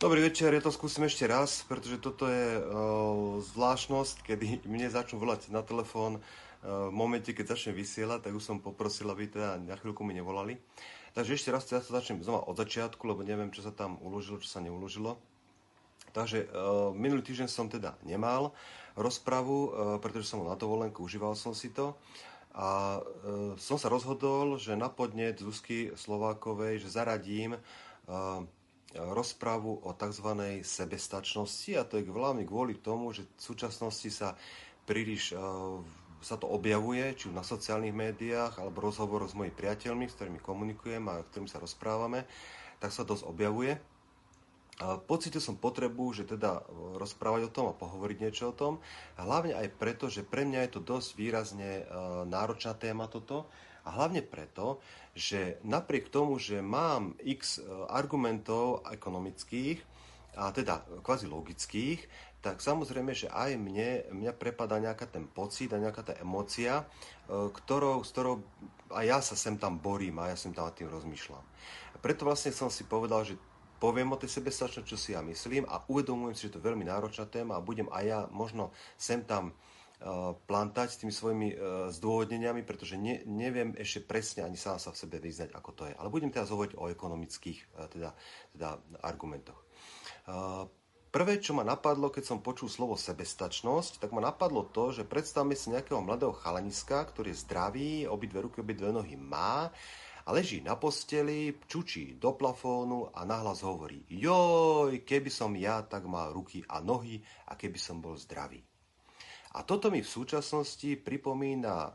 Dobrý večer, ja to skúsim ešte raz, pretože toto je uh, zvláštnosť, kedy mne začnú volať na telefón uh, v momente, keď začnem vysielať, tak už som poprosil, aby teda na chvíľku mi nevolali. Takže ešte raz, ja to začnem znova od začiatku, lebo neviem, čo sa tam uložilo, čo sa neuložilo. Takže uh, minulý týždeň som teda nemal rozpravu, uh, pretože som bol na dovolenku, užíval som si to. A uh, som sa rozhodol, že na podnet Zuzky Slovákovej, že zaradím uh, rozprávu o tzv. sebestačnosti a to je hlavne kvôli tomu, že v súčasnosti sa príliš sa to objavuje, či na sociálnych médiách, alebo rozhovor s mojimi priateľmi, s ktorými komunikujem a s ktorými sa rozprávame, tak sa dosť objavuje. A pocitil som potrebu, že teda rozprávať o tom a pohovoriť niečo o tom. Hlavne aj preto, že pre mňa je to dosť výrazne náročná téma toto, a hlavne preto, že napriek tomu, že mám x e, argumentov ekonomických, a teda kvázi logických, tak samozrejme, že aj mne, mňa prepadá nejaká ten pocit a nejaká tá emocia, e, ktorou, s ktorou aj ja sa sem tam borím a ja sem tam nad tým rozmýšľam. A preto vlastne som si povedal, že poviem o tej sebestačnosti, čo si ja myslím a uvedomujem si, že to je veľmi náročná téma a budem aj ja možno sem tam Eh, plantať s tými svojimi eh, zdôvodneniami, pretože ne, neviem ešte presne ani sám sa v sebe vyznať, ako to je. Ale budem teraz hovoriť o ekonomických eh, teda, teda argumentoch. Prvé, čo ma napadlo, keď som počul slovo sebestačnosť, tak ma napadlo to, že predstavme si nejakého mladého chalaniska, ktorý je zdravý, obidve ruky, obidve nohy má a leží na posteli, čučí do plafónu a nahlas hovorí joj, keby som ja tak mal ruky a nohy a keby som bol zdravý. A toto mi v súčasnosti pripomína uh,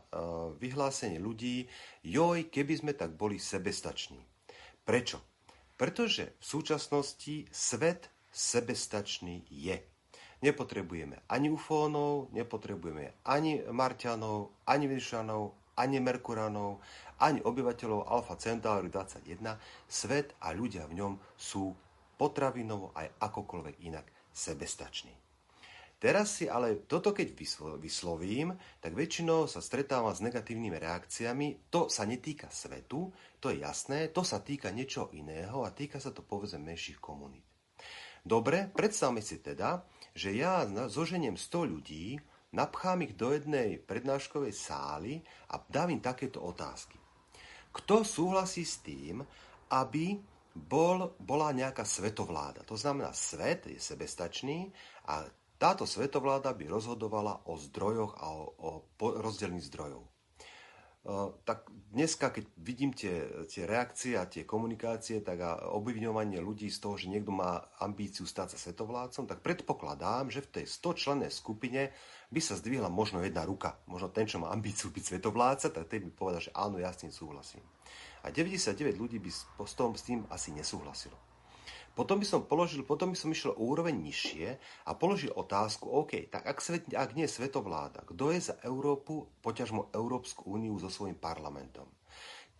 vyhlásenie ľudí, joj, keby sme tak boli sebestační. Prečo? Pretože v súčasnosti svet sebestačný je. Nepotrebujeme ani ufónov, nepotrebujeme ani Marťanov, ani Venušanov, ani Merkuranov, ani obyvateľov Alfa Centauri 21. Svet a ľudia v ňom sú potravinovo aj akokoľvek inak sebestační. Teraz si ale toto keď vyslovím, tak väčšinou sa stretávam s negatívnymi reakciami. To sa netýka svetu, to je jasné, to sa týka niečo iného a týka sa to povedzme menších komunít. Dobre, predstavme si teda, že ja zoženiem 100 ľudí, napchám ich do jednej prednáškovej sály a dám im takéto otázky. Kto súhlasí s tým, aby bol, bola nejaká svetovláda? To znamená, svet je sebestačný a táto svetovláda by rozhodovala o zdrojoch a o, o rozdelení zdrojov. Uh, tak dneska, keď vidím tie, tie reakcie a tie komunikácie, tak a obviňovanie ľudí z toho, že niekto má ambíciu stať sa svetovládcom, tak predpokladám, že v tej 100 člennej skupine by sa zdvihla možno jedna ruka. Možno ten, čo má ambíciu byť svetovládca, tak ten by povedal, že áno, ja s tým súhlasím. A 99 ľudí by s, s tým asi nesúhlasilo. Potom by som položil, potom by som išiel o úroveň nižšie a položil otázku, OK, tak ak, svet, ak nie je svetovláda, kto je za Európu, poťažmo Európsku úniu so svojím parlamentom?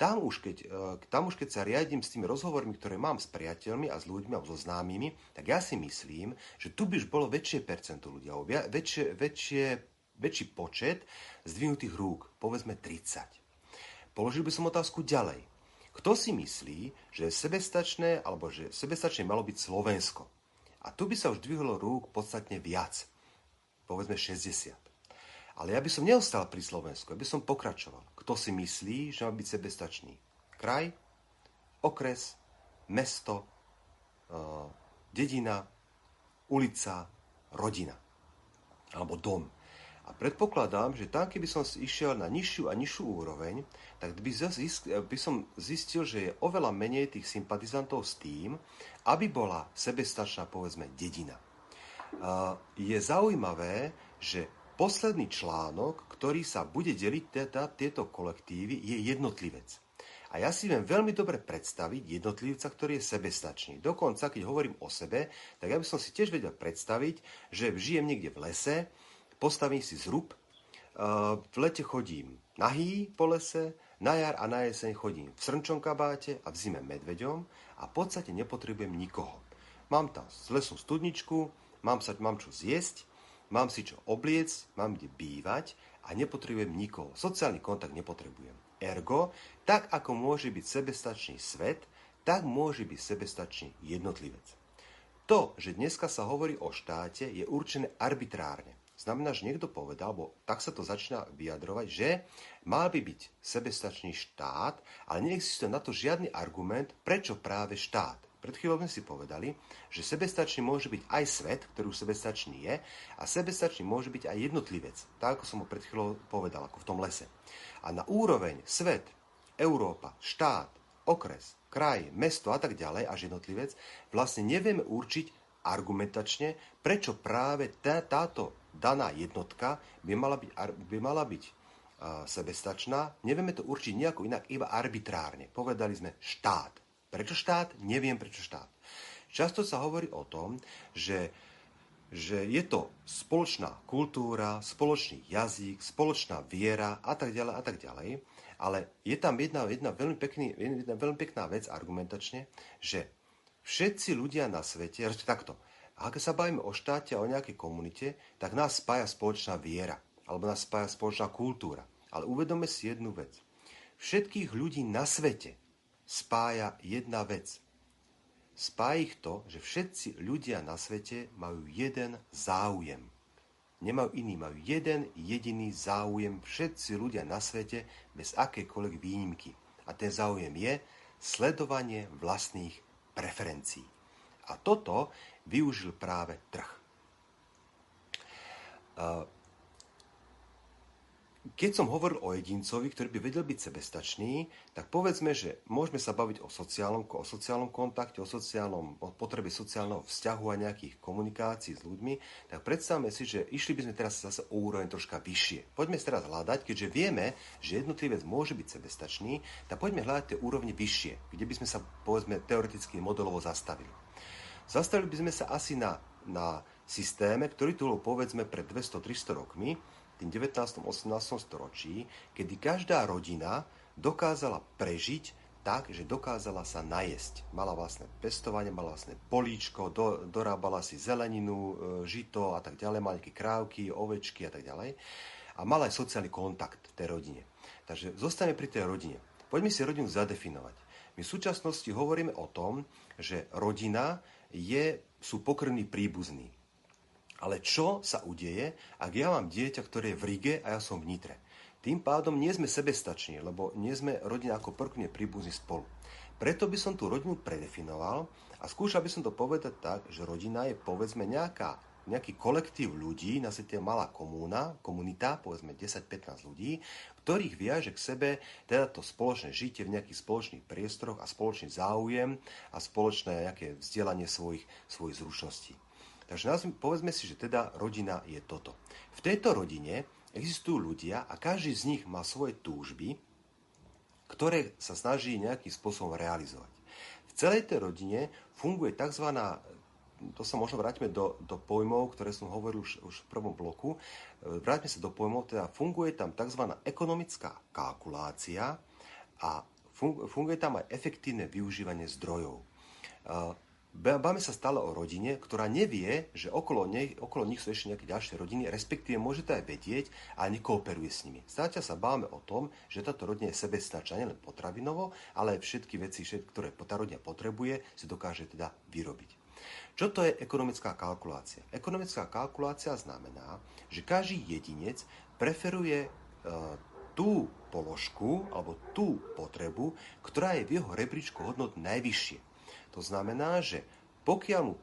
Tam už, keď, e, tam už keď sa riadím s tými rozhovormi, ktoré mám s priateľmi a s ľuďmi a so známymi, tak ja si myslím, že tu by už bolo väčšie percento alebo väčšie, väčšie, väčší počet zdvihnutých rúk, povedzme 30. Položil by som otázku ďalej. Kto si myslí, že je sebestačné, alebo že sebestačne malo byť Slovensko? A tu by sa už dvihlo rúk podstatne viac. Povedzme 60. Ale ja by som neostal pri Slovensku, ja by som pokračoval. Kto si myslí, že má byť sebestačný? Kraj, okres, mesto, uh, dedina, ulica, rodina. Alebo dom. A predpokladám, že tam, keby som išiel na nižšiu a nižšiu úroveň, tak by, by som zistil, že je oveľa menej tých sympatizantov s tým, aby bola sebestačná, povedzme, dedina. Je zaujímavé, že posledný článok, ktorý sa bude deliť teda tieto kolektívy, je jednotlivec. A ja si viem veľmi dobre predstaviť jednotlivca, ktorý je sebestačný. Dokonca, keď hovorím o sebe, tak ja by som si tiež vedel predstaviť, že žijem niekde v lese, postavím si zrub, v lete chodím nahý po lese, na jar a na jeseň chodím v srnčom kabáte a v zime medveďom a v podstate nepotrebujem nikoho. Mám tam lesu studničku, mám, sa, mám čo zjesť, mám si čo obliecť, mám kde bývať a nepotrebujem nikoho. Sociálny kontakt nepotrebujem. Ergo, tak ako môže byť sebestačný svet, tak môže byť sebestačný jednotlivec. To, že dneska sa hovorí o štáte, je určené arbitrárne. Znamená, že niekto povedal, alebo tak sa to začína vyjadrovať, že mal by byť sebestačný štát, ale neexistuje na to žiadny argument, prečo práve štát. Pred chvíľou sme si povedali, že sebestačný môže byť aj svet, ktorý už sebestačný je, a sebestačný môže byť aj jednotlivec, tak ako som ho pred chvíľou povedal, ako v tom lese. A na úroveň svet, Európa, štát, okres, kraj, mesto a tak ďalej, až jednotlivec, vlastne nevieme určiť argumentačne, prečo práve tá, táto daná jednotka by mala byť, by mala byť uh, sebestačná. Nevieme to určiť nejako inak, iba arbitrárne. Povedali sme štát. Prečo štát? Neviem prečo štát. Často sa hovorí o tom, že, že je to spoločná kultúra, spoločný jazyk, spoločná viera a tak ďalej a tak ďalej. Ale je tam jedna, jedna, veľmi, pekný, jedna veľmi pekná vec argumentačne, že všetci ľudia na svete, takto, a ak sa bavíme o štáte a o nejakej komunite, tak nás spája spoločná viera, alebo nás spája spoločná kultúra. Ale uvedome si jednu vec. Všetkých ľudí na svete spája jedna vec. Spája ich to, že všetci ľudia na svete majú jeden záujem. Nemajú iný, majú jeden jediný záujem všetci ľudia na svete bez akékoľvek výnimky. A ten záujem je sledovanie vlastných preferencií. A toto využil práve trh keď som hovoril o jedincovi, ktorý by vedel byť sebestačný, tak povedzme, že môžeme sa baviť o sociálnom, o sociálnom kontakte, o, sociálnom, o potrebe sociálneho vzťahu a nejakých komunikácií s ľuďmi, tak predstavme si, že išli by sme teraz zase o úroveň troška vyššie. Poďme si teraz hľadať, keďže vieme, že jednotlivec môže byť sebestačný, tak poďme hľadať tie úrovne vyššie, kde by sme sa, povedzme, teoreticky modelovo zastavili. Zastavili by sme sa asi na, na systéme, ktorý tu bol, povedzme, pred 200-300 rokmi, tým 19. 18. storočí, kedy každá rodina dokázala prežiť tak, že dokázala sa najesť. Mala vlastné pestovanie, mala vlastné políčko, do, dorábala si zeleninu, e, žito a tak ďalej, mala nejaké krávky, ovečky a tak ďalej. A mala aj sociálny kontakt v tej rodine. Takže zostane pri tej rodine. Poďme si rodinu zadefinovať. My v súčasnosti hovoríme o tom, že rodina je, sú pokrvní príbuzní. Ale čo sa udeje, ak ja mám dieťa, ktoré je v Rige a ja som v Nitre? Tým pádom nie sme sebestační, lebo nie sme rodina ako prvkne príbuzní spolu. Preto by som tú rodinu predefinoval a skúšal by som to povedať tak, že rodina je povedzme nejaká, nejaký kolektív ľudí, na svete malá komúna, komunita, povedzme 10-15 ľudí, ktorých viaže k sebe teda to spoločné žitie v nejakých spoločných priestoroch a spoločný záujem a spoločné nejaké vzdelanie svojich, svojich zručností. Takže povedzme si, že teda rodina je toto. V tejto rodine existujú ľudia a každý z nich má svoje túžby, ktoré sa snaží nejakým spôsobom realizovať. V celej tej rodine funguje tzv. To sa možno vrátime do, do pojmov, ktoré som hovoril už, už v prvom bloku. Vráťme sa do pojmov, teda funguje tam tzv. ekonomická kalkulácia a funguje tam aj efektívne využívanie zdrojov. Báme sa stále o rodine, ktorá nevie, že okolo, nej, okolo nich sú ešte nejaké ďalšie rodiny, respektíve môže to aj vedieť a nekooperuje s nimi. Stáťa sa báme o tom, že táto rodina je sebestačná nielen potravinovo, ale aj všetky veci, ktoré tá rodina potrebuje, si dokáže teda vyrobiť. Čo to je ekonomická kalkulácia? Ekonomická kalkulácia znamená, že každý jedinec preferuje e, tú položku alebo tú potrebu, ktorá je v jeho rebríčku hodnot najvyššie. To znamená, že pokiaľ, mu,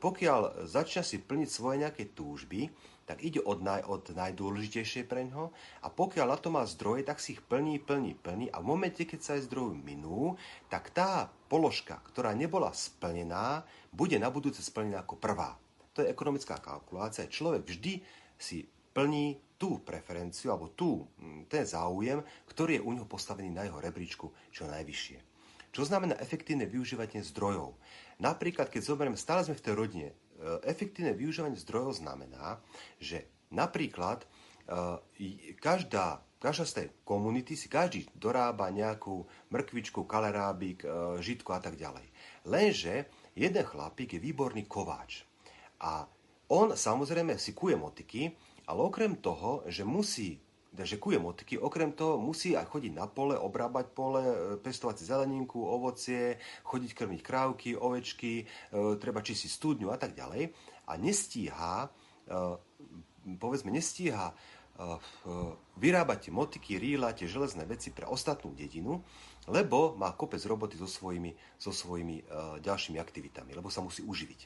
pokiaľ začne si plniť svoje nejaké túžby, tak ide od, naj, od najdôležitejšie pre ňo a pokiaľ na to má zdroje, tak si ich plní, plní, plní a v momente, keď sa aj zdroju minú, tak tá položka, ktorá nebola splnená, bude na budúce splnená ako prvá. To je ekonomická kalkulácia. Človek vždy si plní tú preferenciu alebo tú, ten záujem, ktorý je u neho postavený na jeho rebríčku čo najvyššie. Čo znamená efektívne využívanie zdrojov? Napríklad, keď zoberieme, stále sme v tej rodine, efektívne využívanie zdrojov znamená, že napríklad e, každá, každá z tej komunity si každý dorába nejakú mrkvičku, kalerábik, e, žitku a tak ďalej. Lenže jeden chlapík je výborný kováč. A on samozrejme si kuje motiky, ale okrem toho, že musí že kuje motiky, okrem toho musí aj chodiť na pole, obrábať pole, e, pestovať si zeleninku, ovocie, chodiť krmiť krávky, ovečky, e, treba čistiť studňu a tak ďalej. A nestíha, e, povedzme, nestíha vyrábať motiky, ríla, tie železné veci pre ostatnú dedinu, lebo má kopec roboty so svojimi, so svojimi uh, ďalšími aktivitami, lebo sa musí uživiť.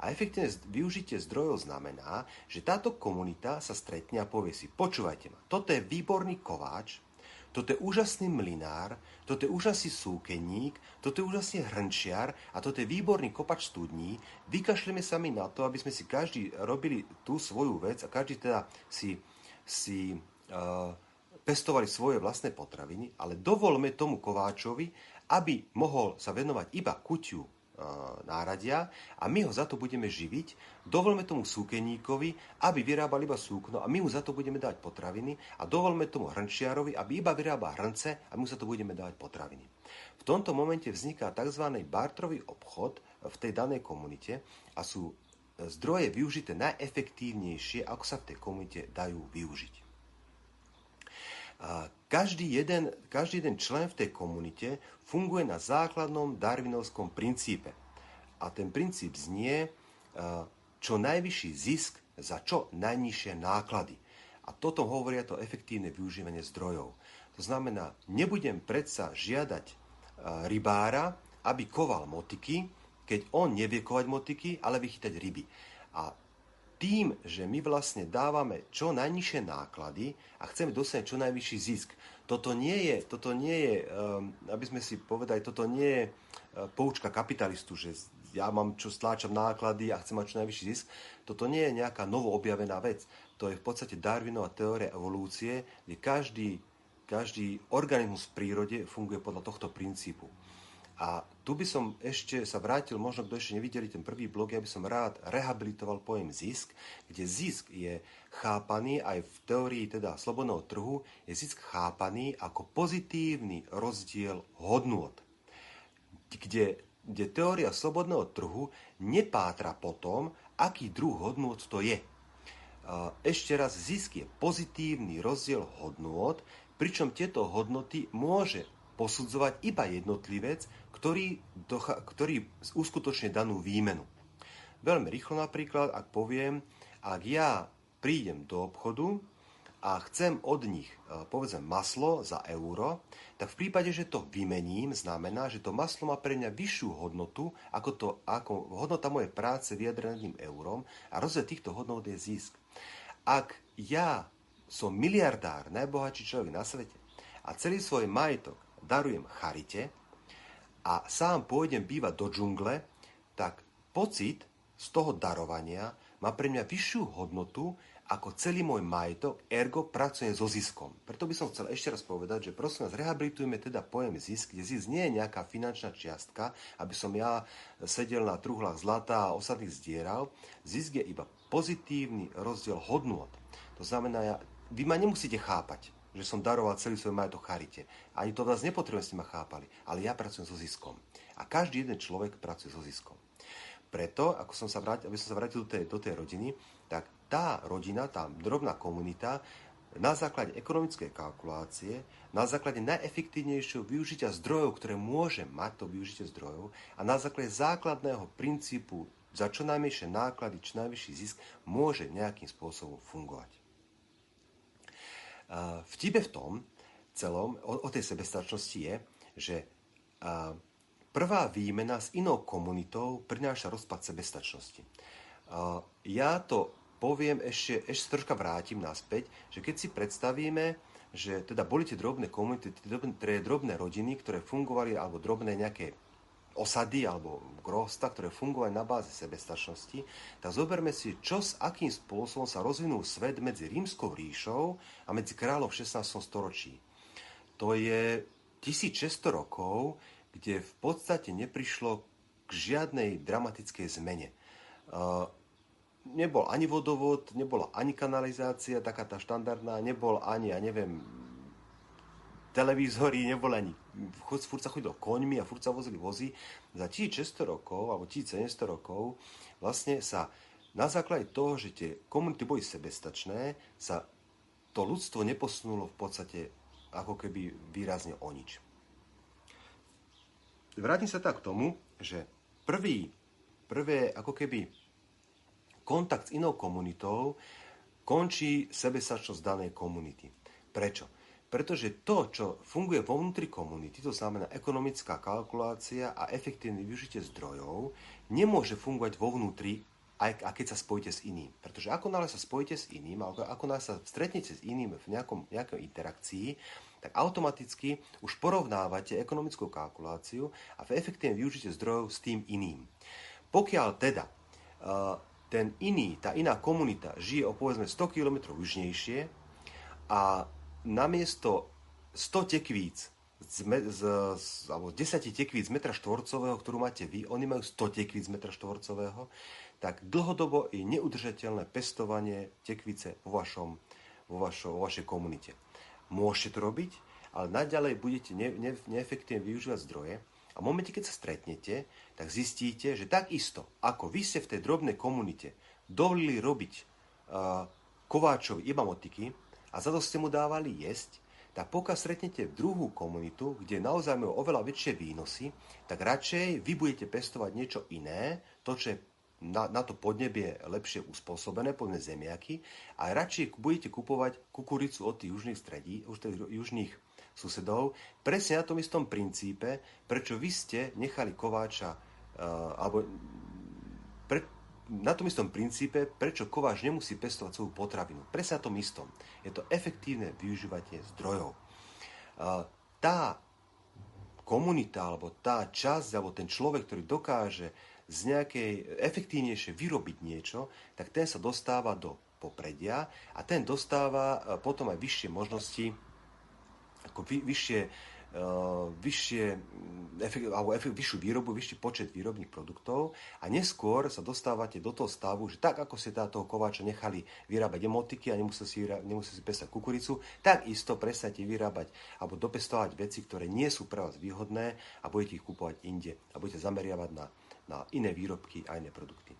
A efektívne využitie zdrojov znamená, že táto komunita sa stretne a povie si, počúvajte ma, toto je výborný kováč, toto je úžasný mlinár, toto je úžasný súkeník, toto je úžasný hrnčiar a toto je výborný kopač studní. Vykašleme sa mi na to, aby sme si každý robili tú svoju vec a každý teda si, si uh, pestovali svoje vlastné potraviny, ale dovolme tomu kováčovi, aby mohol sa venovať iba kuťu e, náradia a my ho za to budeme živiť. Dovolme tomu súkeníkovi, aby vyrábal iba súkno a my mu za to budeme dať potraviny a dovolme tomu hrnčiarovi, aby iba vyrábal hrnce a my mu za to budeme dať potraviny. V tomto momente vzniká tzv. bartrový obchod v tej danej komunite a sú zdroje využité najefektívnejšie, ako sa v tej komunite dajú využiť. A každý jeden, každý jeden člen v tej komunite funguje na základnom darwinovskom princípe. A ten princíp znie čo najvyšší zisk za čo najnižšie náklady. A toto hovoria to efektívne využívanie zdrojov. To znamená, nebudem predsa žiadať rybára, aby koval motiky, keď on nevie kovať motiky, ale vychytať ryby. A tým, že my vlastne dávame čo najnižšie náklady a chceme dosiahnuť čo najvyšší zisk. Toto nie je, toto nie je um, aby sme si povedali, toto nie je uh, poučka kapitalistu, že ja mám čo stláčam náklady a chcem mať čo najvyšší zisk. Toto nie je nejaká novo objavená vec. To je v podstate Darwinová teória evolúcie, kde každý, každý organizmus v prírode funguje podľa tohto princípu. A tu by som ešte sa vrátil, možno kto ešte nevideli ten prvý blog, ja by som rád rehabilitoval pojem zisk, kde zisk je chápaný aj v teórii teda slobodného trhu, je zisk chápaný ako pozitívny rozdiel hodnôt. Kde, kde teória slobodného trhu nepátra po tom, aký druh hodnôt to je. Ešte raz, zisk je pozitívny rozdiel hodnôt, pričom tieto hodnoty môže posudzovať iba jednotlivec, ktorý, docha- ktorý uskutočne danú výmenu. Veľmi rýchlo napríklad, ak poviem, ak ja prídem do obchodu a chcem od nich, e, povedzme, maslo za euro, tak v prípade, že to vymením, znamená, že to maslo má pre mňa vyššiu hodnotu, ako, to, ako hodnota mojej práce vyjadreným eurom a rozdiel týchto hodnot je zisk. Ak ja som miliardár, najbohatší človek na svete a celý svoj majetok darujem charite a sám pôjdem bývať do džungle, tak pocit z toho darovania má pre mňa vyššiu hodnotu ako celý môj majetok, ergo pracujem so ziskom. Preto by som chcel ešte raz povedať, že prosím vás, rehabilitujeme teda pojem zisk, kde zisk nie je nejaká finančná čiastka, aby som ja sedel na truhlách zlata a ostatných zdieral. Zisk je iba pozitívny rozdiel hodnôt. To znamená, ja, vy ma nemusíte chápať že som daroval celý svoj majetok charite. Ani to vás nepotrebujem, ste ma chápali. Ale ja pracujem so ziskom. A každý jeden človek pracuje so ziskom. Preto, ako som sa vrátil, aby som sa vrátil do tej, do tej rodiny, tak tá rodina, tá drobná komunita, na základe ekonomickej kalkulácie, na základe najefektívnejšieho využitia zdrojov, ktoré môže mať to využitie zdrojov a na základe základného princípu za čo najmenšie náklady, čo najvyšší zisk, môže nejakým spôsobom fungovať. Vtipe v tom celom, o, o tej sebestačnosti je, že prvá výmena s inou komunitou prináša rozpad sebestačnosti. Ja to poviem ešte, ešte troška vrátim naspäť, že keď si predstavíme, že teda boli tie drobné komunity, tie drobné, tie drobné rodiny, ktoré fungovali, alebo drobné nejaké osady alebo grosta, ktoré fungovali na báze sebestačnosti, tak zoberme si, čo s akým spôsobom sa rozvinul svet medzi rímskou ríšou a medzi kráľov v 16. storočí. To je 1600 rokov, kde v podstate neprišlo k žiadnej dramatickej zmene. Uh, nebol ani vodovod, nebola ani kanalizácia, taká tá štandardná, nebol ani, ja neviem, televízory, nebol ani, furt sa chodilo koňmi a furt sa vozili vozy. Za 1600 rokov, alebo 1700 rokov, vlastne sa na základe toho, že tie komunity boli sebestačné, sa to ľudstvo neposunulo v podstate ako keby výrazne o nič. Vrátim sa tak k tomu, že prvý, prvé ako keby kontakt s inou komunitou končí sebesačnosť danej komunity. Prečo? Pretože to, čo funguje vo vnútri komunity, to znamená ekonomická kalkulácia a efektívne využitie zdrojov, nemôže fungovať vo vnútri, aj a keď sa spojíte s iným. Pretože ako náhle sa spojíte s iným, alebo ako náhle sa stretnete s iným v nejakom, nejakej interakcii, tak automaticky už porovnávate ekonomickú kalkuláciu a v efektívne využite zdrojov s tým iným. Pokiaľ teda uh, ten iný, tá iná komunita žije o povedzme 100 km južnejšie a namiesto 100 tekvíc z, z, z, alebo 10 tekvíc metra štvorcového, ktorú máte vy, oni majú 100 tekvíc metra štvorcového, tak dlhodobo je neudržateľné pestovanie tekvice vo, vašom, vo, vašo, vo vašej komunite. Môžete to robiť, ale naďalej budete ne, ne, neefektívne využívať zdroje a v momente, keď sa stretnete, tak zistíte, že takisto, ako vy ste v tej drobnej komunite dovolili robiť uh, kováčovi iba motiky a za to ste mu dávali jesť, tak pokiaľ stretnete druhú komunitu, kde naozaj majú oveľa väčšie výnosy, tak radšej vy budete pestovať niečo iné, to, čo je na, na to podnebie lepšie uspôsobené, povedzme zemiaky, a radšej budete kupovať kukuricu od tých južných stredí, už tých južných susedov, presne na tom istom princípe, prečo vy ste nechali kováča, uh, alebo pre, na tom istom princípe, prečo kováč nemusí pestovať svoju potravinu. Presne na tom istom. Je to efektívne využívanie zdrojov. Tá komunita, alebo tá časť, alebo ten človek, ktorý dokáže z nejakej efektívnejšie vyrobiť niečo, tak ten sa dostáva do popredia a ten dostáva potom aj vyššie možnosti ako vy, vyššie, vyššie mm, efekt, alebo efekt, vyššiu výrobu, vyšší počet výrobných produktov a neskôr sa dostávate do toho stavu, že tak ako ste toho kováča nechali vyrábať emotiky a nemusí si, nemusí si pestať kukuricu, tak isto prestanete vyrábať alebo dopestovať veci, ktoré nie sú pre vás výhodné a budete ich kúpovať inde a budete zameriavať na, na iné výrobky a iné produkty.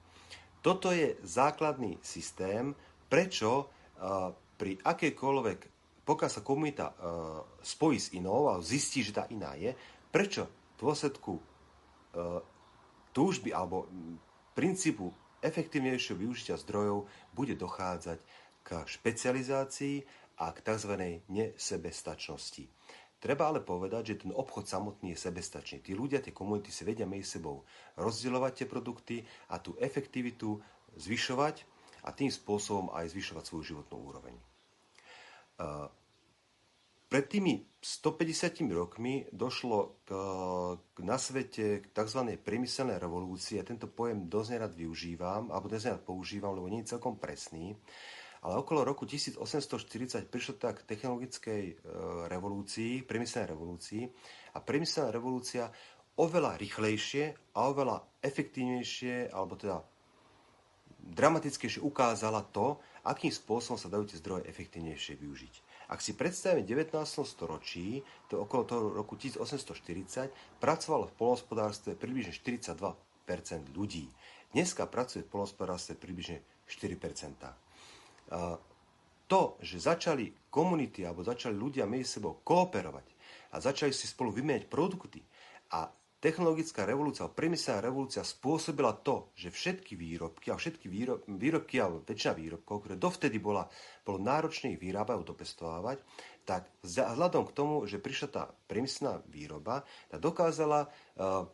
Toto je základný systém, prečo uh, pri akejkoľvek pokiaľ sa komunita uh, spojí s inou a zistí, že tá iná je, prečo v dôsledku uh, túžby alebo princípu efektívnejšieho využitia zdrojov bude dochádzať k špecializácii a k tzv. nesebestačnosti. Treba ale povedať, že ten obchod samotný je sebestačný. Tí ľudia, tie komunity si vedia medzi sebou rozdielovať tie produkty a tú efektivitu zvyšovať a tým spôsobom aj zvyšovať svoju životnú úroveň. Pred tými 150 rokmi došlo k, k, na svete k tzv. priemyselnej revolúcii a tento pojem dosť nerad využívam, alebo dosť nerad používam, lebo nie je celkom presný. Ale okolo roku 1840 prišlo tak k technologickej e, revolúcii, priemyselnej revolúcii a priemyselná revolúcia oveľa rýchlejšie a oveľa efektívnejšie, alebo teda dramatickejšie ukázala to, akým spôsobom sa dajú tie zdroje efektívnejšie využiť. Ak si predstavíme 19. storočí, to okolo toho roku 1840, pracovalo v polnohospodárstve približne 42% ľudí. Dneska pracuje v polnohospodárstve približne 4%. To, že začali komunity alebo začali ľudia medzi sebou kooperovať a začali si spolu vymieňať produkty a technologická revolúcia, priemyselná revolúcia spôsobila to, že všetky výrobky a všetky výrob, výrobky alebo väčšina výrobkov, ktoré dovtedy bola, bolo náročné ich vyrábať a dopestovávať, tak vzhľadom k tomu, že prišla tá priemyselná výroba, tak dokázala uh,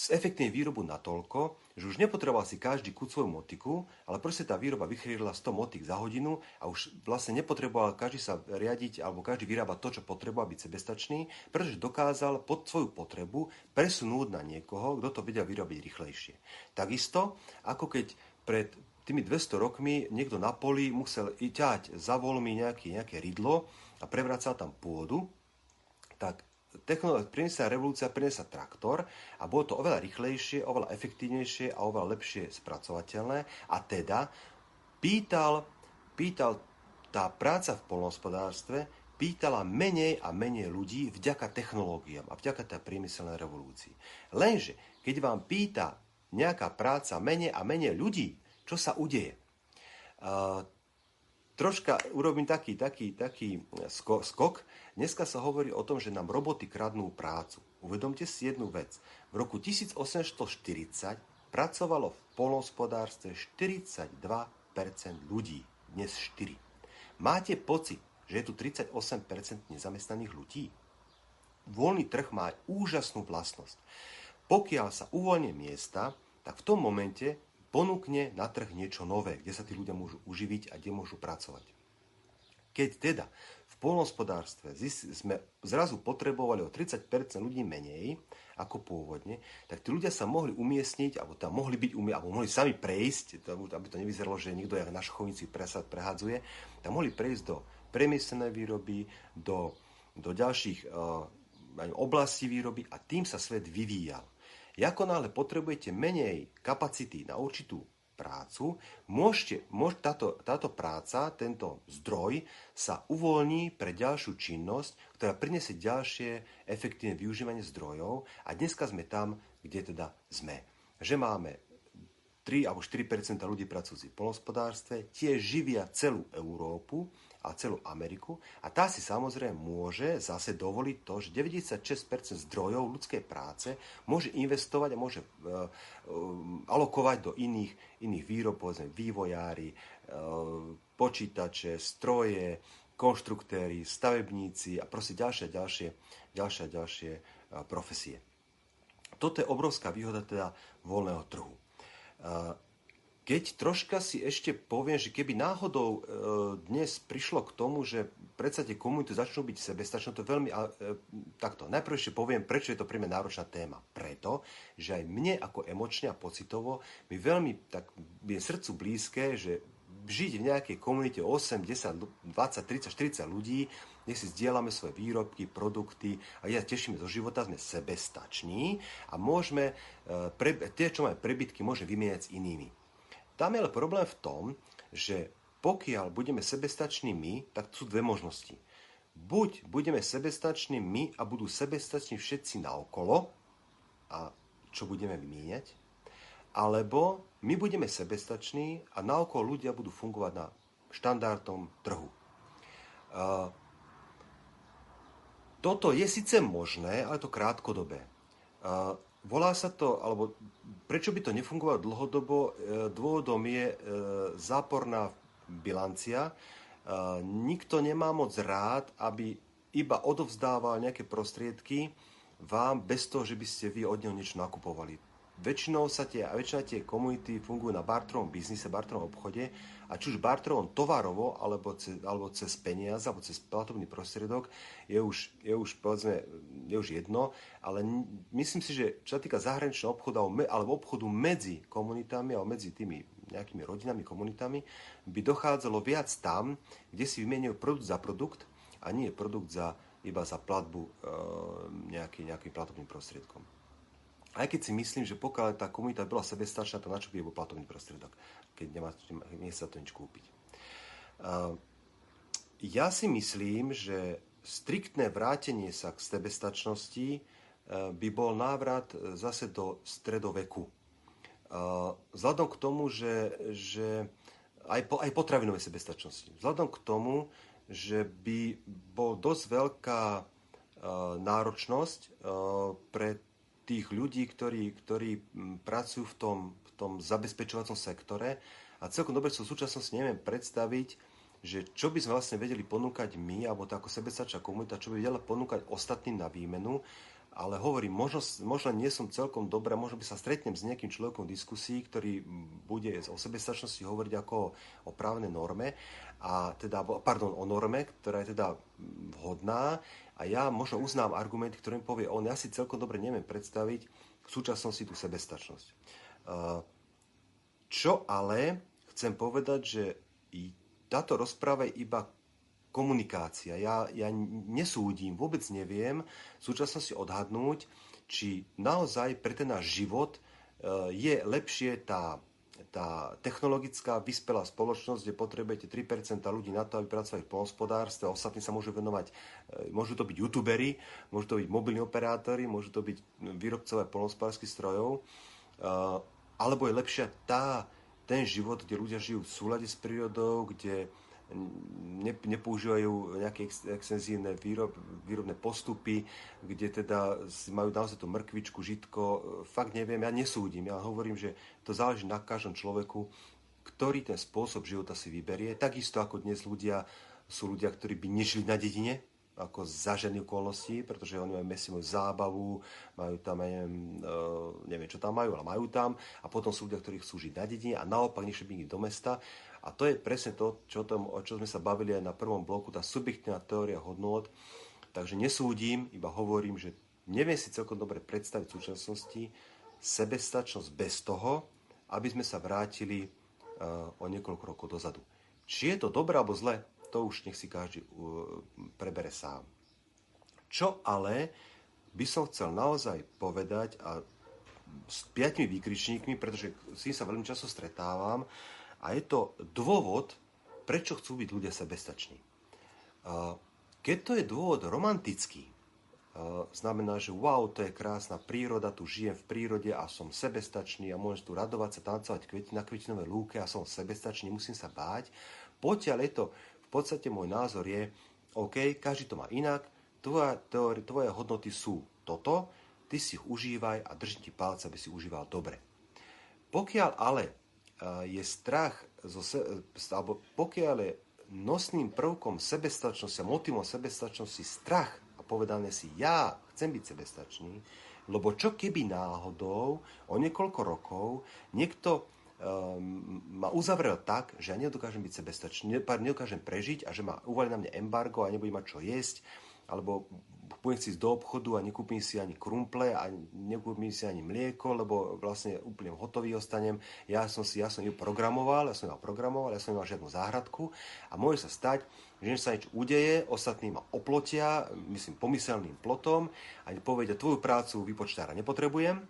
zefektívne výrobu natoľko, že už nepotreboval si každý kút svoju motiku, ale proste tá výroba vychrýlila 100 motik za hodinu a už vlastne nepotreboval každý sa riadiť alebo každý vyrábať to, čo potreboval byť sebestačný, pretože dokázal pod svoju potrebu presunúť na niekoho, kto to vedel vyrobiť rýchlejšie. Takisto, ako keď pred tými 200 rokmi niekto na poli musel ťať za voľmi nejaké, nejaké rydlo a prevracať tam pôdu, tak priemyselná revolúcia priniesla traktor a bolo to oveľa rýchlejšie, oveľa efektívnejšie a oveľa lepšie spracovateľné a teda pýtal, pýtal tá práca v polnohospodárstve pýtala menej a menej ľudí vďaka technológiám a vďaka tej priemyselnej revolúcii. Lenže, keď vám pýta nejaká práca menej a menej ľudí, čo sa udeje? Uh, troška urobím taký, taký, taký skok. Dneska sa hovorí o tom, že nám roboty kradnú prácu. Uvedomte si jednu vec. V roku 1840 pracovalo v polnospodárstve 42% ľudí, dnes 4. Máte pocit, že je tu 38% nezamestnaných ľudí? Voľný trh má úžasnú vlastnosť. Pokiaľ sa uvoľnia miesta, tak v tom momente ponúkne na trh niečo nové, kde sa tí ľudia môžu uživiť a kde môžu pracovať. Keď teda polnospodárstve sme zrazu potrebovali o 30% ľudí menej ako pôvodne, tak tí ľudia sa mohli umiestniť, alebo tam mohli byť alebo mohli sami prejsť, aby to nevyzeralo, že niekto jak na šchovnici presad prehadzuje, tam mohli prejsť do priemyselnej výroby, do, do ďalších uh, oblastí výroby a tým sa svet vyvíjal. Ako náhle potrebujete menej kapacity na určitú prácu, môžete, môž, táto, táto práca, tento zdroj sa uvoľní pre ďalšiu činnosť, ktorá prinesie ďalšie efektívne využívanie zdrojov a dneska sme tam, kde teda sme. Že máme 3 alebo 4% ľudí pracujúcich v polnospodárstve, tie živia celú Európu a celú Ameriku a tá si samozrejme môže zase dovoliť to, že 96% zdrojov ľudskej práce môže investovať a môže uh, uh, alokovať do iných, iných výrob, povedzme vývojári, uh, počítače, stroje, konštruktéry, stavebníci a proste ďalšie, ďalšie, ďalšie, ďalšie uh, profesie. Toto je obrovská výhoda teda voľného trhu. Keď troška si ešte poviem, že keby náhodou e, dnes prišlo k tomu, že predsa tie komunity začnú byť sebestačné, to veľmi... E, takto, najprv ešte poviem, prečo je to pre mňa náročná téma. Preto, že aj mne ako emočne a pocitovo mi veľmi tak je srdcu blízke, že žiť v nejakej komunite 8, 10, 20, 30, 40 ľudí, nech si zdieľame svoje výrobky, produkty a ja tešíme zo života, sme sebestační a môžeme, e, pre, tie, čo máme prebytky, môžeme vymieňať s inými. Tam je ale problém v tom, že pokiaľ budeme sebestační my, tak sú dve možnosti. Buď budeme sebestační my a budú sebestační všetci naokolo, a čo budeme vymieňať, alebo my budeme sebestační a naokolo ľudia budú fungovať na štandardnom trhu. Toto je síce možné, ale to krátkodobé. Volá sa to, alebo prečo by to nefungovalo dlhodobo? E, dôvodom je e, záporná bilancia. E, nikto nemá moc rád, aby iba odovzdával nejaké prostriedky vám bez toho, že by ste vy od neho niečo nakupovali. Väčšinou sa tie, a väčšina tie komunity fungujú na barterovom biznise, barterovom obchode a či už barterovom tovarovo, alebo cez, alebo cez peniaze, alebo cez platobný prostriedok, je už, je už, povedzme, je už jedno, ale myslím si, že čo sa týka zahraničného obchodu alebo obchodu medzi komunitami alebo medzi tými nejakými rodinami, komunitami, by dochádzalo viac tam, kde si vymieňujú produkt za produkt a nie produkt za, iba za platbu e, nejaký, nejakým platobným prostriedkom. Aj keď si myslím, že pokiaľ tá komunita bola sebestačná, to na čo by bol platovný prostriedok, keď nemá, nie sa to nič kúpiť. Uh, ja si myslím, že striktné vrátenie sa k sebestačnosti uh, by bol návrat zase do stredoveku. Uh, vzhľadom k tomu, že, že aj, po, aj potravinovej sebestačnosti. Vzhľadom k tomu, že by bol dosť veľká náročnosť pre tých ľudí, ktorí, ktorí pracujú v tom, v tom zabezpečovacom sektore. A celkom dobre sa v súčasnosti neviem predstaviť, že čo by sme vlastne vedeli ponúkať my, alebo tá ako sebestačná komunita, čo by vedela ponúkať ostatným na výmenu, ale hovorím, možno, možno nie som celkom dobrá, možno by sa stretnem s nejakým človekom v diskusii, ktorý bude o sebestačnosti hovoriť ako o právnej norme, a teda, pardon, o norme, ktorá je teda vhodná a ja možno uznám argumenty, ktoré mi povie on, ja si celkom dobre neviem predstaviť v súčasnosti tú sebestačnosť. Čo ale chcem povedať, že táto rozpráva je iba komunikácia. Ja, ja nesúdim, vôbec neviem v súčasnosti odhadnúť, či naozaj pre ten náš život e, je lepšie tá tá technologická vyspelá spoločnosť, kde potrebujete 3% ľudí na to, aby pracovali v polnospodárstve, ostatní sa môžu venovať, e, môžu to byť youtuberi, môžu to byť mobilní operátori, môžu to byť výrobcové polnospodárských strojov, e, alebo je lepšia tá, ten život, kde ľudia žijú v súlade s prírodou, kde nepoužívajú nejaké ex, extenzívne výrob, výrobné postupy, kde teda majú naozaj tú mrkvičku, žitko. Fakt neviem, ja nesúdim. Ja hovorím, že to záleží na každom človeku, ktorý ten spôsob života si vyberie. Takisto ako dnes ľudia sú ľudia, ktorí by nežili na dedine, ako za ženy okolností, pretože oni majú mesimu zábavu, majú tam, neviem, uh, neviem, čo tam majú, ale majú tam. A potom sú ľudia, ktorí chcú žiť na dedine a naopak nešli by do mesta. A to je presne to, čo tom, o čo sme sa bavili aj na prvom bloku, tá subjektívna teória hodnot. Takže nesúdim, iba hovorím, že neviem si celkom dobre predstaviť v súčasnosti sebestačnosť bez toho, aby sme sa vrátili uh, o niekoľko rokov dozadu. Či je to dobré alebo zle, to už nech si každý prebere sám. Čo ale by som chcel naozaj povedať a s piatimi výkričníkmi, pretože s tým sa veľmi často stretávam a je to dôvod, prečo chcú byť ľudia sebestační. Uh, keď to je dôvod romantický, uh, znamená, že wow, to je krásna príroda, tu žijem v prírode a som sebestačný a môžem tu radovať sa, tancovať na kvetinové lúke a som sebestačný, musím sa báť. Potiaľ je to v podstate môj názor je, OK, každý to má inak, tvoje, tvoje, tvoje hodnoty sú toto, ty si ich užívaj a držím ti palce, aby si užíval dobre. Pokiaľ ale je strach, zo se, alebo pokiaľ je nosným prvkom sebestačnosti a motivom sebestačnosti strach a povedané si, ja chcem byť sebestačný, lebo čo keby náhodou o niekoľko rokov niekto um, ma uzavrel tak, že ja nedokážem byť sebestačný, nedokážem prežiť a že ma uvalí na mňa embargo a nebudem mať čo jesť, alebo budem chcieť do obchodu a nekúpim si ani krumple a nekúpim si ani mlieko, lebo vlastne úplne hotový ostanem. Ja som si, ja som ju programoval, ja som ju programoval, ja som nemal žiadnu záhradku a môže sa stať, že sa niečo udeje, ostatní ma oplotia, myslím pomyselným plotom a povedia, tvoju prácu vypočtára nepotrebujem,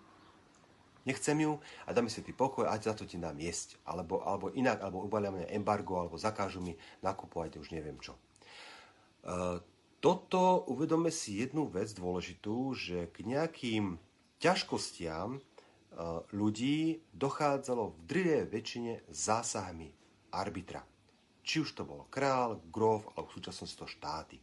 nechcem ju a dáme si ty pokoj a za to ti dám jesť. Alebo, alebo inak, alebo uvalia mňa embargo, alebo zakážu mi nakupovať už neviem čo. E, toto uvedome si jednu vec dôležitú, že k nejakým ťažkostiam e, ľudí dochádzalo v drvej väčšine zásahmi arbitra. Či už to bolo král, grof, alebo v súčasnosti to štáty.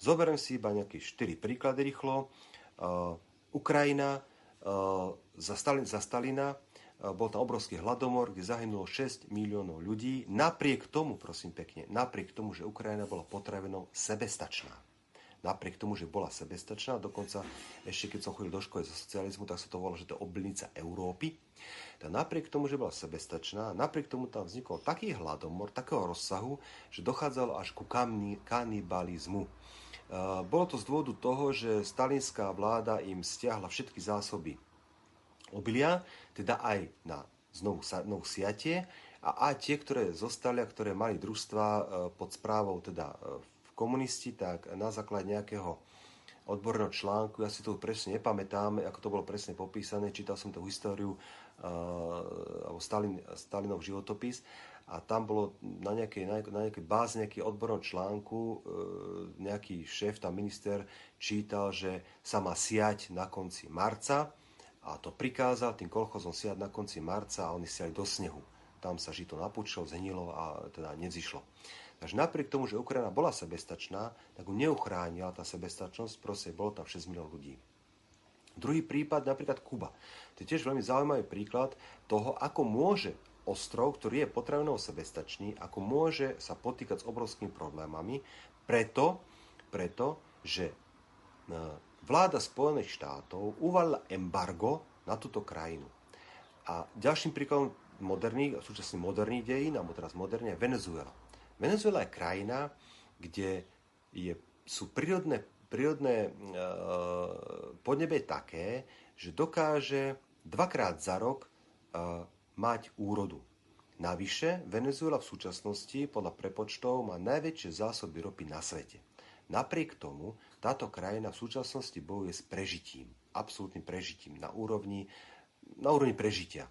Zoberiem si iba nejaké 4 príklady rýchlo. Uh, Ukrajina, uh, za, Stalin, za Stalina, e, bol tam obrovský hladomor, kde zahynulo 6 miliónov ľudí. Napriek tomu, prosím pekne, napriek tomu, že Ukrajina bola potravenou sebestačná. Napriek tomu, že bola sebestačná, dokonca ešte keď som chodil do školy zo socializmu, tak sa to volalo, že to je oblnica Európy. Tak napriek tomu, že bola sebestačná, napriek tomu tam vznikol taký hladomor, takého rozsahu, že dochádzalo až ku kanibalizmu. Uh, bolo to z dôvodu toho, že stalinská vláda im stiahla všetky zásoby obilia, teda aj na znovu, znovu siatie. A aj tie, ktoré zostali a ktoré mali družstva e, pod správou teda v e, komunisti, tak na základe nejakého odborného článku, ja si to presne nepamätám, ako to bolo presne popísané, čítal som tú históriu, uh, alebo Stalin, Stalinov životopis, a tam bolo na nejakej, na nejakej báze, nejaký odbornom článku, nejaký šéf, tam minister čítal, že sa má siať na konci marca, a to prikázal tým kolchozom siať na konci marca a oni siali do snehu. Tam sa žito napúčilo, zhnilo a teda nezišlo. Takže napriek tomu, že Ukrajina bola sebestačná, tak ju neuchránila tá sebestačnosť, proste bolo tam 6 miliónov ľudí. Druhý prípad, napríklad Kuba. To je tiež veľmi zaujímavý príklad toho, ako môže ostrov, ktorý je potravinovo sebestačný, ako môže sa potýkať s obrovskými problémami, preto, preto že e, vláda Spojených štátov uvalila embargo na túto krajinu. A ďalším príkladom moderných, súčasne moderných dejín, alebo teraz moderne, je Venezuela. Venezuela je krajina, kde je, sú prírodné, prírodné e, podnebie také, že dokáže dvakrát za rok e, mať úrodu. Navyše, Venezuela v súčasnosti podľa prepočtov má najväčšie zásoby ropy na svete. Napriek tomu táto krajina v súčasnosti bojuje s prežitím, absolútnym prežitím na úrovni, na úrovni prežitia.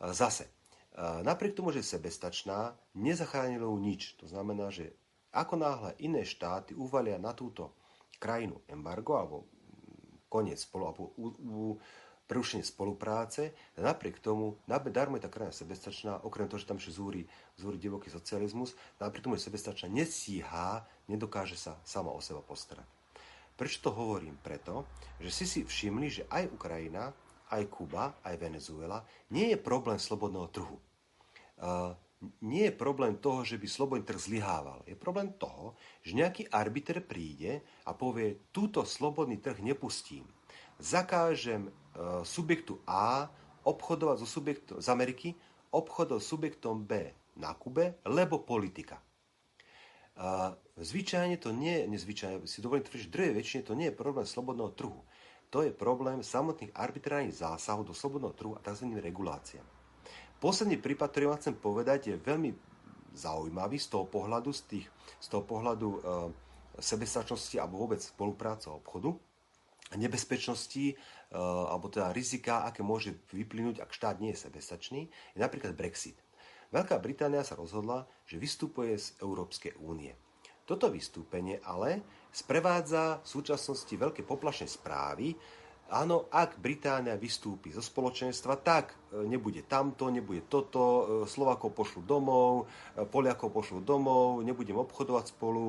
Zase, napriek tomu, že je sebestačná, nezachránilo ju nič. To znamená, že ako náhle iné štáty uvalia na túto krajinu embargo alebo koniec spolu, prerušenie spolupráce, napriek tomu, darmo je tá krajina sebestačná, okrem toho, že tam ešte zúri, zúri divoký socializmus, napriek tomu je sebestačná, nestíhá, nedokáže sa sama o seba postarať. Prečo to hovorím? Preto, že si si všimli, že aj Ukrajina, aj Kuba, aj Venezuela nie je problém slobodného trhu. Uh, nie je problém toho, že by slobodný trh zlyhával. Je problém toho, že nejaký arbiter príde a povie, túto slobodný trh nepustím zakážem e, subjektu A obchodovať so subjektom z Ameriky, obchodov s subjektom B na Kube, lebo politika. Zvyčajne to nie, nezvyčajne, si dovolím tvrdiť, že väčšine to nie je problém slobodného trhu. To je problém samotných arbitrárnych zásahov do slobodného trhu a tzv. reguláciám. Posledný prípad, ktorý vám chcem povedať, je veľmi zaujímavý z toho pohľadu, z, tých, z toho pohľadu e, sebestačnosti alebo vôbec spolupráce obchodu nebezpečnosti eh, alebo teda rizika, aké môže vyplynúť, ak štát nie je sebestačný, je napríklad Brexit. Veľká Británia sa rozhodla, že vystupuje z Európskej únie. Toto vystúpenie ale sprevádza v súčasnosti veľké poplašné správy. Áno, ak Británia vystúpi zo spoločenstva, tak eh, nebude tamto, nebude toto, eh, Slovakov pošlu domov, Poliakov pošlu domov, nebudem obchodovať spolu,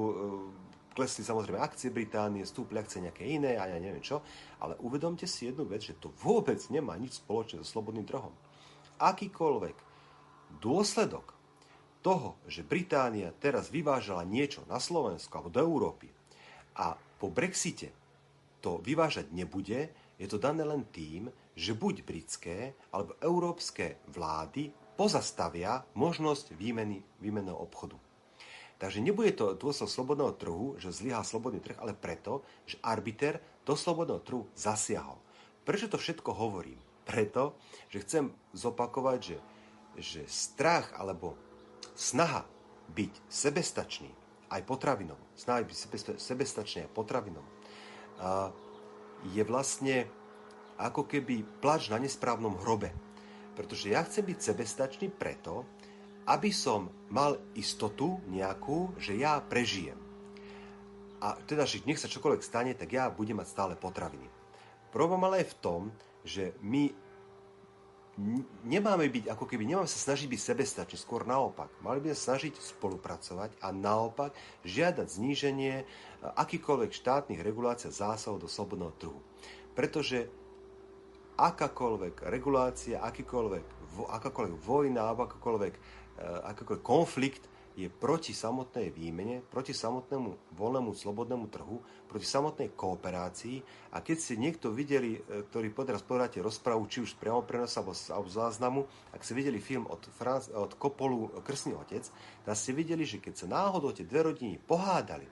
klesli samozrejme akcie Británie, stúpli akcie nejaké iné a ja neviem čo, ale uvedomte si jednu vec, že to vôbec nemá nič spoločné so slobodným trhom. Akýkoľvek dôsledok toho, že Británia teraz vyvážala niečo na Slovensko alebo do Európy a po Brexite to vyvážať nebude, je to dané len tým, že buď britské alebo európske vlády pozastavia možnosť výmeny, výmenného obchodu. Takže nebude to dôsledok slobodného trhu, že zlyhá slobodný trh, ale preto, že arbiter do slobodného trhu zasiahol. Prečo to všetko hovorím? Preto, že chcem zopakovať, že, že strach alebo snaha byť sebestačný aj potravinom, snaha byť sebestačný aj potravinom, je vlastne ako keby plač na nesprávnom hrobe. Pretože ja chcem byť sebestačný preto, aby som mal istotu nejakú, že ja prežijem. A teda, že nech sa čokoľvek stane, tak ja budem mať stále potraviny. Problém ale je v tom, že my nemáme byť ako keby, nemáme sa snažiť byť sebestační, skôr naopak. Mali by sa snažiť spolupracovať a naopak žiadať zníženie akýkoľvek štátnych regulácií zásahov do slobodného trhu. Pretože akákoľvek regulácia, akýkoľvek, akákoľvek vojna alebo akákoľvek Eh, akokoľvek konflikt je proti samotnej výmene, proti samotnému voľnému slobodnému trhu, proti samotnej kooperácii. A keď ste niekto videli, eh, ktorý podraz pozeráte rozprávu, či už priamo prenos alebo, alebo záznamu, ak ste videli film od, Franz, od Kopolu Krsný otec, tak ste videli, že keď sa náhodou tie dve rodiny pohádali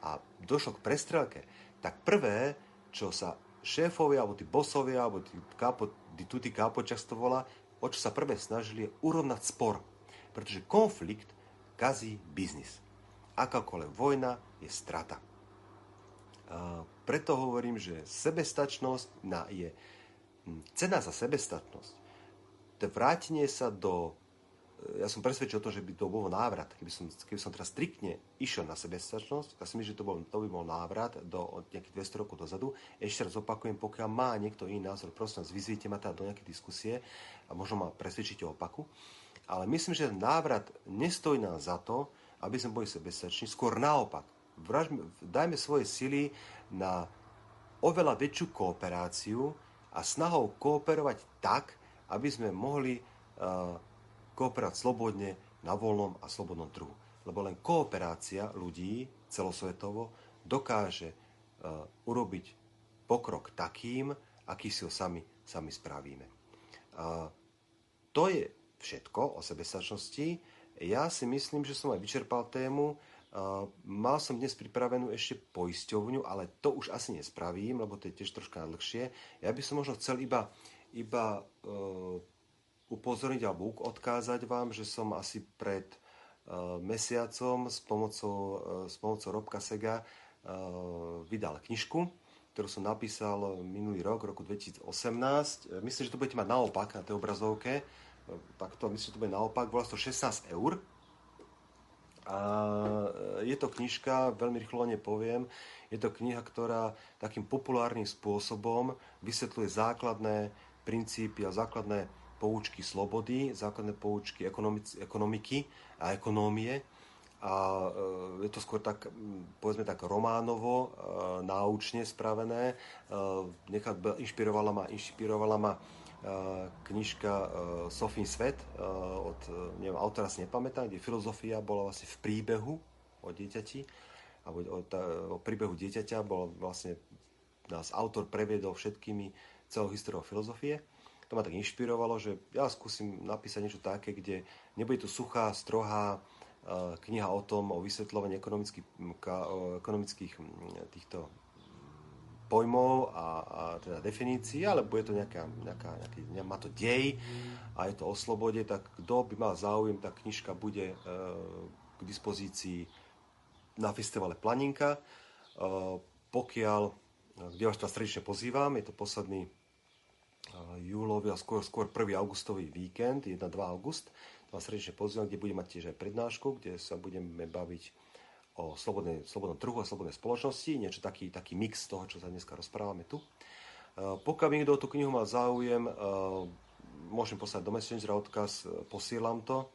a došlo k prestrelke, tak prvé, čo sa šéfovia, alebo tí bosovia, alebo tí, kápo, tí, tí kápočas to volá, o čo sa prvé snažili, je urovnať spor pretože konflikt kazí biznis. Akákoľvek vojna je strata. A preto hovorím, že sebestačnosť na je hm, cena za sebestačnosť. To vrátenie sa do... Ja som presvedčil o tom, že by to bol návrat. Keby som, keby som teraz striktne išiel na sebestačnosť, ja si myslím, že to, bol, to by bol návrat do nejakých 200 rokov dozadu. Ešte raz opakujem, pokiaľ má niekto iný názor, prosím vás, vyzvite ma teda do nejakej diskusie a možno ma presvedčíte opaku. Ale myslím, že návrat nestojí nám za to, aby sme boli sebestační. Skôr naopak. Vražme, dajme svoje sily na oveľa väčšiu kooperáciu a snahou kooperovať tak, aby sme mohli uh, kooperovať slobodne na voľnom a slobodnom trhu. Lebo len kooperácia ľudí celosvetovo dokáže uh, urobiť pokrok takým, aký si ho sami, sami spravíme. Uh, to je všetko o sebestačnosti. Ja si myslím, že som aj vyčerpal tému. Mal som dnes pripravenú ešte poisťovňu, ale to už asi nespravím, lebo to je tiež troška dlhšie. Ja by som možno chcel iba, iba uh, upozorniť alebo odkázať vám, že som asi pred uh, mesiacom s pomocou, s pomocou Robka Sega vydal knižku, ktorú som napísal minulý rok, roku 2018. Myslím, že to budete mať naopak na tej obrazovke takto, myslím, to bude naopak, volá to 16 eur. A je to knižka, veľmi rýchlo nepoviem, je to kniha, ktorá takým populárnym spôsobom vysvetľuje základné princípy a základné poučky slobody, základné poučky ekonomiky a ekonómie. A je to skôr tak, povedzme tak románovo, náučne spravené. Nechať, inšpirovala ma, inšpirovala ma knižka Sofín svet od, neviem, autora si nepamätám, kde filozofia bola vlastne v príbehu o dieťati, alebo o, o príbehu dieťaťa, bol vlastne nás autor previedol všetkými celou históriou filozofie. To ma tak inšpirovalo, že ja skúsim napísať niečo také, kde nebude tu suchá, strohá kniha o tom, o vysvetľovaní ekonomických, ekonomických týchto pojmov a, a teda definícií, ale bude to nejaká, nejaká, nejaký, má to dej a je to o slobode, tak kto by mal záujem, tá knižka bude e, k dispozícii na festivale Planinka. E, pokiaľ, kde vás teraz srdečne pozývam, je to posledný e, júlový a skôr, skôr 1. augustový víkend, 1-2 august. Vás srdečne pozývam, kde budem mať tiež aj prednášku, kde sa budeme baviť o slobodnej, slobodnom trhu a slobodnej spoločnosti, niečo taký, taký mix toho, čo sa dneska rozprávame tu. E, pokiaľ by niekto tú knihu mal záujem, e, môžem poslať do Messengera odkaz, e, posielam to.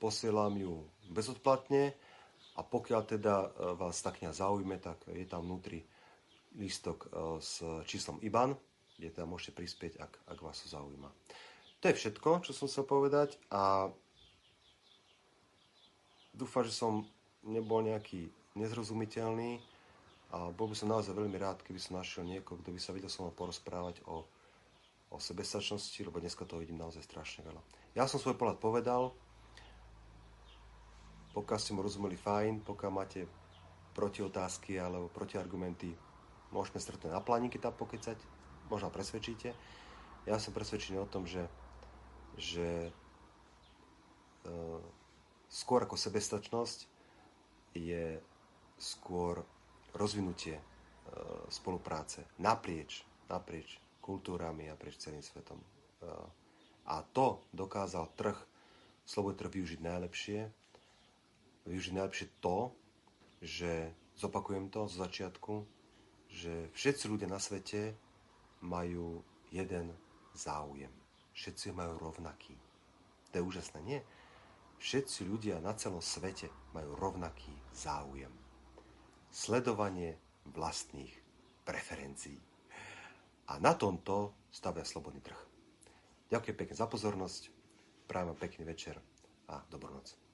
Posielam ju bezodplatne a pokiaľ teda vás tá kniha zaujme, tak je tam vnútri lístok s číslom IBAN, kde teda môžete prispieť, ak, ak vás to zaujíma. To je všetko, čo som chcel povedať a dúfam, že som nebol nejaký nezrozumiteľný a bol by som naozaj veľmi rád, keby som našiel niekoho, kto by sa vedel so mnou porozprávať o, o sebestačnosti, lebo dneska toho vidím naozaj strašne veľa. Ja som svoj pohľad povedal, pokiaľ ste mu rozumeli fajn, pokiaľ máte protiotázky alebo protiargumenty, môžeme stretnúť na planíky tam pokecať, možno presvedčíte. Ja som presvedčený o tom, že, že e, skôr ako sebestačnosť je skôr rozvinutie e, spolupráce naprieč, naprieč kultúrami a prieč celým svetom. E, a to dokázal trh, slobodný trh využiť najlepšie. Využiť najlepšie to, že, zopakujem to z začiatku, že všetci ľudia na svete majú jeden záujem. Všetci majú rovnaký. To je úžasné, nie? Všetci ľudia na celom svete majú rovnaký záujem. Sledovanie vlastných preferencií. A na tomto stavia slobodný trh. Ďakujem pekne za pozornosť, prajem vám pekný večer a dobrú noc.